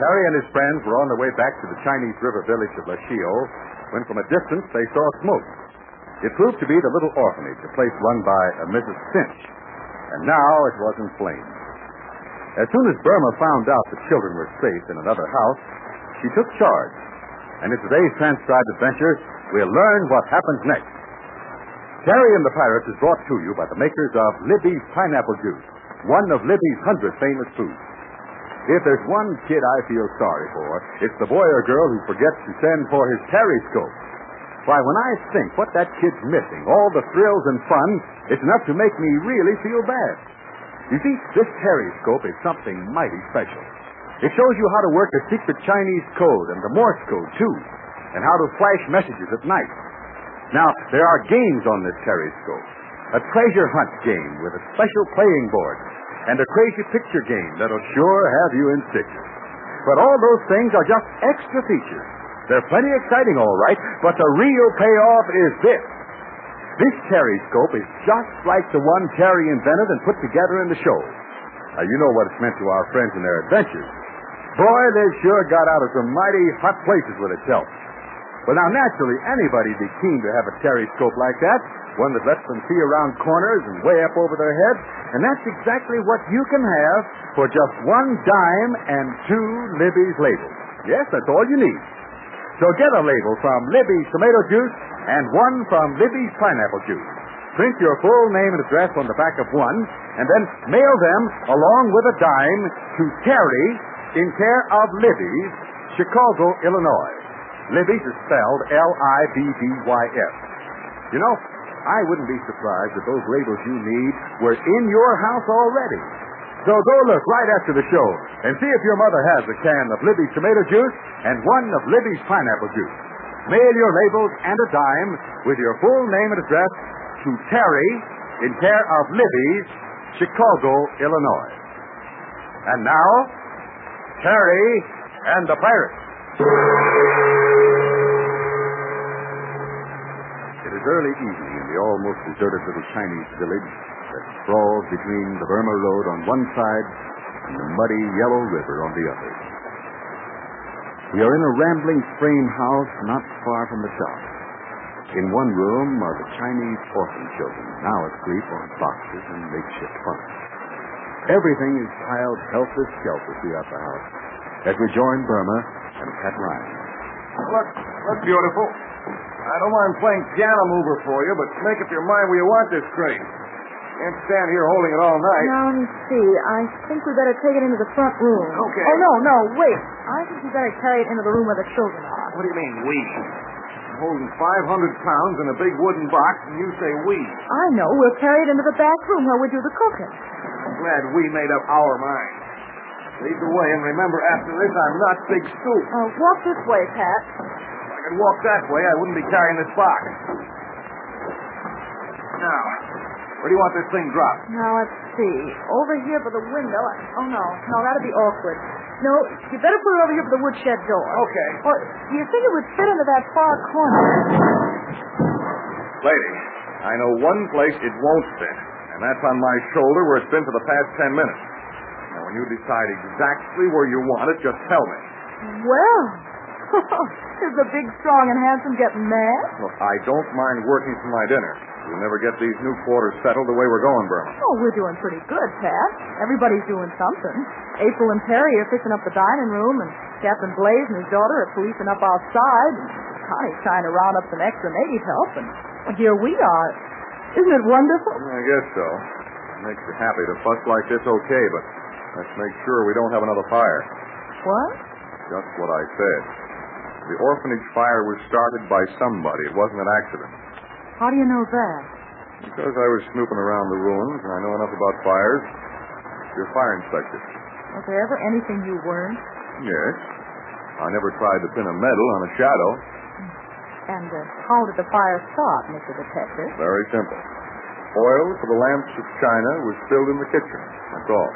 Terry and his friends were on their way back to the Chinese river village of Lashio when from a distance they saw smoke. It proved to be the little orphanage, a place run by a Mrs. Finch. And now it was in flames. As soon as Burma found out the children were safe in another house, she took charge. And in today's transcribed adventure, we'll learn what happens next. Terry and the Pirates is brought to you by the makers of Libby's Pineapple Juice, one of Libby's hundred famous foods. If there's one kid I feel sorry for, it's the boy or girl who forgets to send for his periscope. Why, when I think what that kid's missing, all the thrills and fun, it's enough to make me really feel bad. You see, this periscope is something mighty special. It shows you how to work the secret Chinese code and the Morse code, too, and how to flash messages at night. Now, there are games on this periscope. A treasure hunt game with a special playing board, and a crazy picture game that'll sure have you in stitches. But all those things are just extra features. They're plenty exciting, all right, but the real payoff is this. This periscope is just like the one Terry invented and put together in the show. Now, you know what it's meant to our friends and their adventures. Boy, they've sure got out of some mighty hot places with its help. Well, now, naturally, anybody'd be keen to have a periscope like that, one that lets them see around corners and way up over their heads, and that's exactly what you can have for just one dime and two Libby's labels. Yes, that's all you need. So get a label from Libby's tomato juice and one from Libby's pineapple juice. Print your full name and address on the back of one, and then mail them along with a dime to Terry in care of Libby's, Chicago, Illinois. Libby's is spelled L-I-B-B-Y-S. You know, I wouldn't be surprised if those labels you need were in your house already. So go look right after the show and see if your mother has a can of Libby's tomato juice and one of Libby's pineapple juice. Mail your labels and a dime with your full name and address to Terry in care of Libby's, Chicago, Illinois. And now, Terry and the Pirates. Is early evening in the almost deserted little Chinese village that sprawls between the Burma Road on one side and the muddy yellow river on the other. We are in a rambling frame house not far from the shop. In one room are the Chinese orphan children, now asleep on boxes and makeshift bunks. Everything is piled helter skelter throughout the house as we join Burma and Pat Ryan. Look, look beautiful. I don't mind playing piano mover for you, but make up your mind where you want this crate. Can't stand here holding it all night. Now, let me see. I think we better take it into the front room. Okay. Oh, no, no, wait. I think we better carry it into the room where the children are. What do you mean, we? I'm holding 500 pounds in a big wooden box, and you say we. I know. We'll carry it into the back room where we do the cooking. I'm glad we made up our minds. Lead the way, and remember, after this, I'm not Big Scoop. Uh, walk this way, Pat. Could walk that way, I wouldn't be carrying this box. Now, where do you want this thing dropped? Now, let's see. Over here by the window. Oh, no. No, that'd be awkward. No, you better put it over here by the woodshed door. Okay. Or do you think it would fit into that far corner? Lady, I know one place it won't fit, and that's on my shoulder where it's been for the past ten minutes. Now, when you decide exactly where you want it, just tell me. Well, is the big, strong, and handsome getting mad? Look, I don't mind working for my dinner. We'll never get these new quarters settled the way we're going, Burma. Oh, we're doing pretty good, Pat. Everybody's doing something. April and Terry are fixing up the dining room, and Captain Blaze and his daughter are policing up outside. And Connie's trying to round up some extra native help, and here we are. Isn't it wonderful? I guess so. It makes you happy to fuss like this, okay, but let's make sure we don't have another fire. What? Just what I said. The orphanage fire was started by somebody. It wasn't an accident. How do you know that? Because I was snooping around the ruins and I know enough about fires. You're a fire inspector. Was there ever anything you weren't? Yes. I never tried to pin a medal on a shadow. And uh, how did the fire start, Mr. Detective? Very simple. Oil for the lamps of China was spilled in the kitchen. That's all.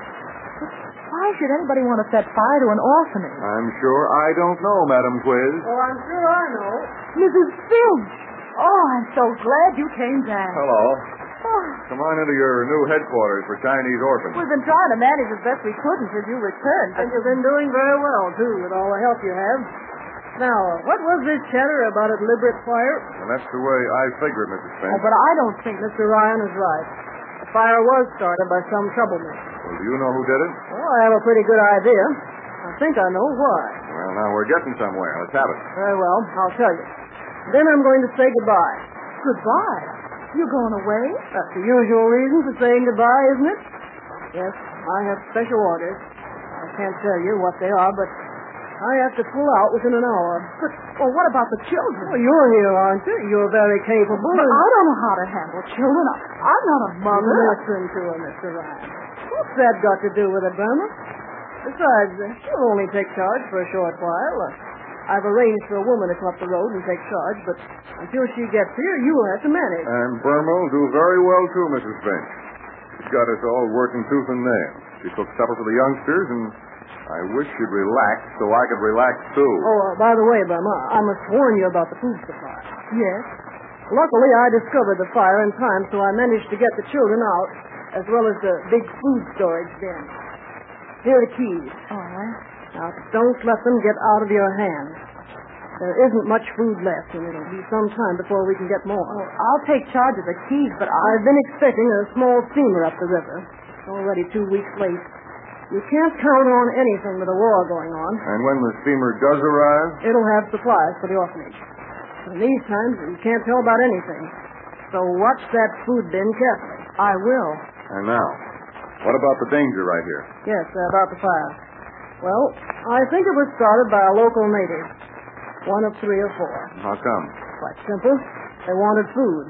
Why should anybody want to set fire to an orphanage? I'm sure I don't know, Madam Quiz. Oh, I'm sure I know. Mrs. Finch! Oh, I'm so glad you came back. Hello. Oh, Come on into your new headquarters for Chinese orphans. We've been trying to manage as best we could until you returned. And you've been doing very well, too, with all the help you have. Now, what was this chatter about a deliberate fire? And that's the way I figured, Mrs. Oh, Finch. but I don't think Mr. Ryan is right. The fire was started by some troublemaker. Well, do you know who did it? Well, I have a pretty good idea. I think I know why. Well, now we're getting somewhere. Let's have it. Very well, I'll tell you. Then I'm going to say goodbye. Goodbye. You're going away? That's the usual reason for saying goodbye, isn't it? Yes, I have special orders. I can't tell you what they are, but I have to pull out within an hour. But, well, what about the children? Well, you're here, aren't you? You're very capable. But I don't know how to handle children. I- I'm not a mother. Listen to her, Mr. Ryan. What's that got to do with it, Burma? Besides, uh, she'll only take charge for a short while. Uh, I've arranged for a woman to come up the road and take charge, but until she gets here, you will have to manage. And Burma will do very well, too, Mrs. Finch. She's got us all working tooth and nail. She cooks supper for the youngsters, and I wish you'd relax so I could relax, too. Oh, uh, by the way, Burma, I must warn you about the food supply. Yes. Luckily, I discovered the fire in time, so I managed to get the children out, as well as the big food storage bin. Here are the keys. All right. Now, don't let them get out of your hands. There isn't much food left, and it'll be some time before we can get more. Well, I'll take charge of the keys, but I... I've been expecting a small steamer up the river. It's already two weeks late. You can't count on anything with a war going on. And when the steamer does arrive, It'll have supplies for the orphanage. In these times, you can't tell about anything. So watch that food bin carefully. I will. and now, what about the danger right here? Yes, uh, about the fire. Well, I think it was started by a local native. One of three or four. How come? Quite simple. They wanted food.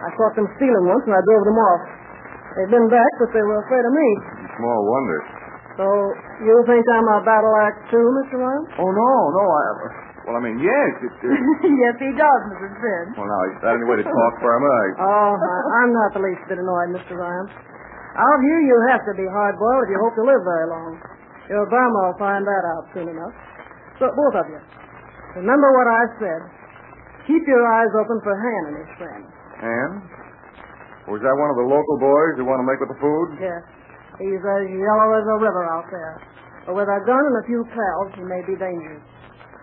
I caught them stealing once and I drove them off. They've been back, but they were afraid of me. Small wonder. So, you think I'm a battle act too, Mr. Ryan? Oh, no, no. I, well, I mean, yes. It, it, yes, he does, Mrs. Finn. well, now, is that any way to talk? I, Oh, I- I'm not the least bit annoyed, Mr. Ryan. Out here, you have to be hard-boiled if you hope to live very long. Your Burma will find that out soon enough. But both of you, remember what I said. Keep your eyes open for Han and his friend. and? Was that one of the local boys who want to make with the food? Yes, he's as yellow as a river out there. But with a gun and a few pals, he may be dangerous.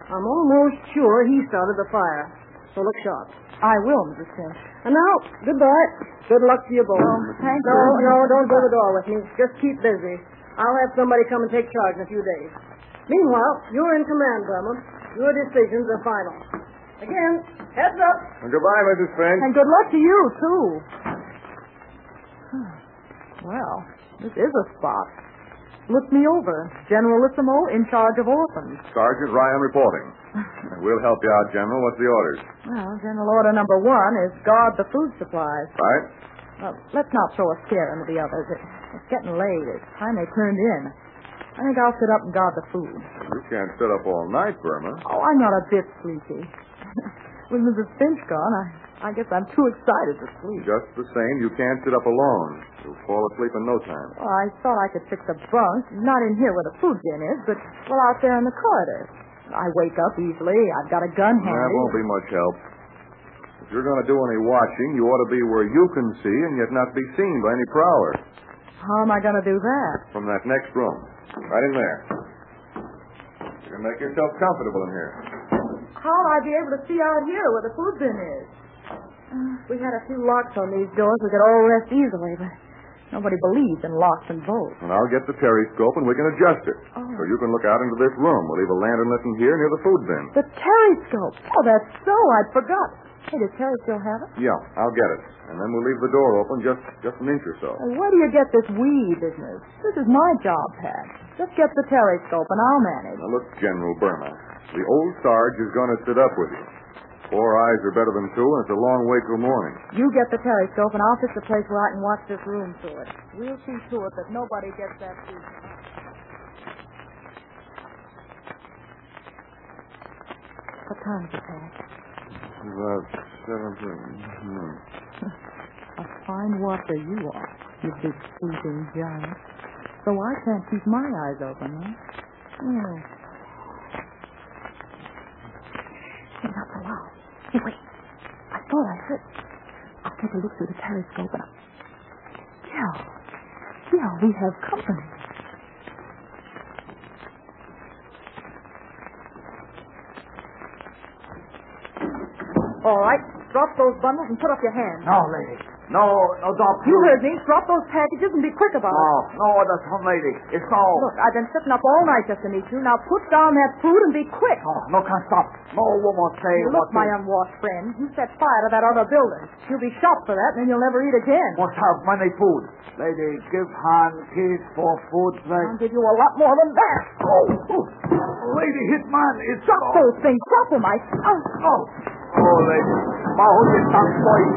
I'm almost sure he started the fire. So look sharp. I will, Mrs. Finch. And now, goodbye. Good luck to you both. Oh, thank no, you. No, don't go to the door with me. Just keep busy. I'll have somebody come and take charge in a few days. Meanwhile, you're in command, Burma. Your decisions are final. Again, heads up. Well, goodbye, Mrs. Finch. And good luck to you, too. Well, this is a spot. Look me over. Generalissimo in charge of orphans. Sergeant Ryan reporting. we'll help you out, General. What's the orders? Well, general order number one is guard the food supplies. Right? Well, let's not throw a scare into the others. It's getting late. It's time they turned in. I think I'll sit up and guard the food. You can't sit up all night, Burma. Oh, I'm not a bit sleepy. With Mrs. Finch gone, I, I guess I'm too excited to sleep. Just the same, you can't sit up alone. You'll fall asleep in no time. Well, I thought I could fix a bunk, not in here where the food bin is, but well out there in the corridor. I wake up easily. I've got a gun handy. That won't be much help. If you're going to do any watching, you ought to be where you can see and yet not be seen by any prowler. How am I going to do that? From that next room. Right in there. You can make yourself comfortable in here. How'll I be able to see out here where the food bin is? We had a few locks on these doors, we could all rest easily, but nobody believes in locks and bolts. And I'll get the periscope and we can adjust it. Oh. So you can look out into this room. We'll leave a lantern lit in here near the food bin. The periscope. Oh, that's so. I'd forgot. Hey, does Terry still have it? Yeah, I'll get it. And then we'll leave the door open just just an inch or so. Where do you get this we business? This is my job, Pat. Just get the periscope and I'll manage. Now look, General Burma. The old Sarge is going to sit up with you. Four eyes are better than two, and it's a long way till morning. You get the periscope and I'll fix a place where I can watch this room through it. We'll see to it that nobody gets that food. What time is it, Pat? About seventeen. Hmm. A fine watcher you are, you big sleeping giant. So I can't keep my eyes open, huh? Oh. Hey, not so loud. Hey, wait. I thought I heard. I'll take a look through the periscope and I'll... Well, well, we have company. All right, drop those bundles and put up your hands. No, lady. No, no, don't. You heard me. Drop those packages and be quick about No, it. no, no, that's some lady. It's no. Look, I've been sitting up all night just to meet you. Now put down that food and be quick. No, no, can't stop. No woman say You look, my unwashed friend. You set fire to that other building. You'll be shot for that, and then you'll never eat again. Must have money food. Lady, give hand kids for food, I'll lady. give you a lot more than that. Oh, oh. Lady, hit man. It's Drop those things. Drop them, I. Oh, Oh, oh, lady. My whole for you.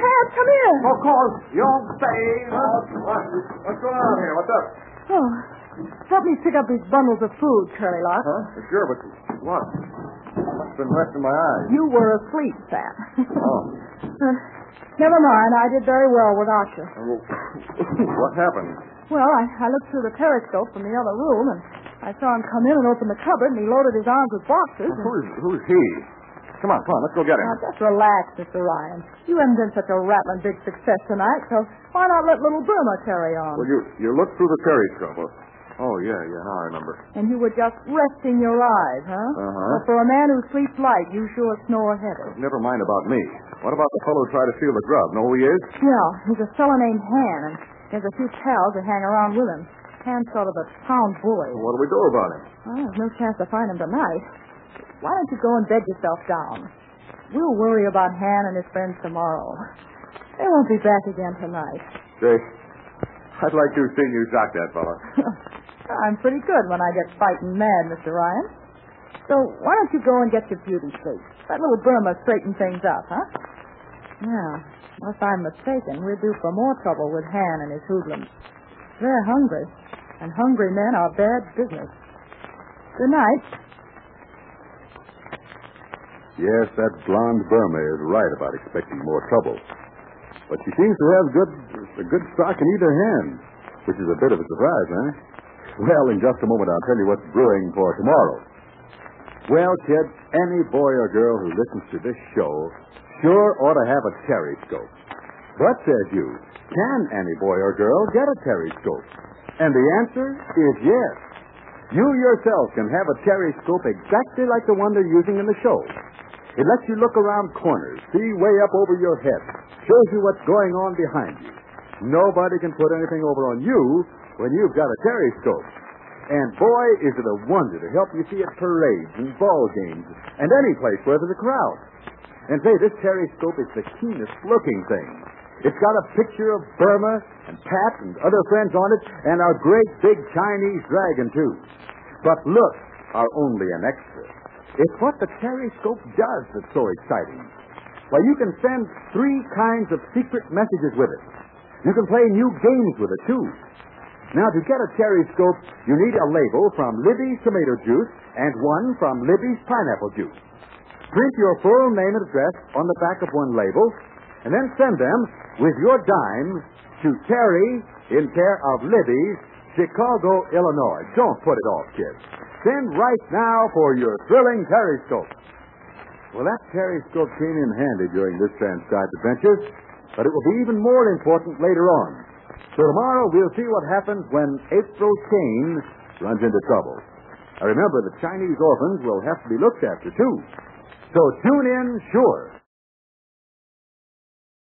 Tad, come here. Of course, babe. What? What's going on here? What's up? Oh, help me pick up these bundles of food, Curly Lock. Huh? Sure, but what? What's been left in my eyes? You were asleep, Sam. Oh. Uh, never mind. I did very well without you. Well, what happened? Well, I, I looked through the periscope from the other room, and I saw him come in and open the cupboard, and he loaded his arms with boxes. And... Who's, who's he? Come on, come on, let's go get him. Now, just relax, Mr. Ryan. You haven't been such a rattling big success tonight, so why not let little Burma carry on? Well, you you looked through the periscope. Oh, yeah, yeah, now I remember. And you were just resting your eyes, huh? Uh-huh. Well, for a man who sleeps light, you sure snore heavy. Never mind about me. What about the fellow who tried to steal the grub? Know who he is? Yeah, he's a fellow named Han, and he has a few pals that hang around with him. Han's sort of a town bully. Well, what do we do about him? Well, there's no chance to find him tonight. Why don't you go and bed yourself down? We'll worry about Han and his friends tomorrow. They won't be back again tonight. Say, I'd like to have seen you sock that fella. I'm pretty good when I get fighting mad, Mr. Ryan. So why don't you go and get your beauty sleep? That little Burma straighten things up, huh? Yeah. Unless I'm mistaken, we're due for more trouble with Han and his hoodlums. They're hungry, and hungry men are bad business. Good night. Yes, that blonde Burma is right about expecting more trouble. But she seems to have good, a good stock in either hand, which is a bit of a surprise, huh? Well, in just a moment, I'll tell you what's brewing for tomorrow. Well, kids, any boy or girl who listens to this show sure ought to have a periscope. But, says you, can any boy or girl get a periscope? And the answer is yes. You yourself can have a periscope exactly like the one they're using in the show. It lets you look around corners, see way up over your head, shows you what's going on behind you. Nobody can put anything over on you when you've got a periscope. And boy, is it a wonder to help you see at parades and ball games and any place where there's a crowd. And say, this periscope is the keenest looking thing. It's got a picture of Burma and Pat and other friends on it, and our great big Chinese dragon, too. But look, are only an extra. It's what the periscope does that's so exciting. Why, you can send three kinds of secret messages with it. You can play new games with it, too. Now, to get a periscope, you need a label from Libby's tomato juice and one from Libby's pineapple juice. Print your full name and address on the back of one label, and then send them with your dime to Terry in care of Libby's, Chicago, Illinois. Don't put it off, kids. Send right now for your thrilling periscope. Well, that periscope came in handy during this transcribed adventure, but it will be even more important later on. So tomorrow we'll see what happens when April Kane runs into trouble. Now remember, the Chinese orphans will have to be looked after, too. So tune in, sure,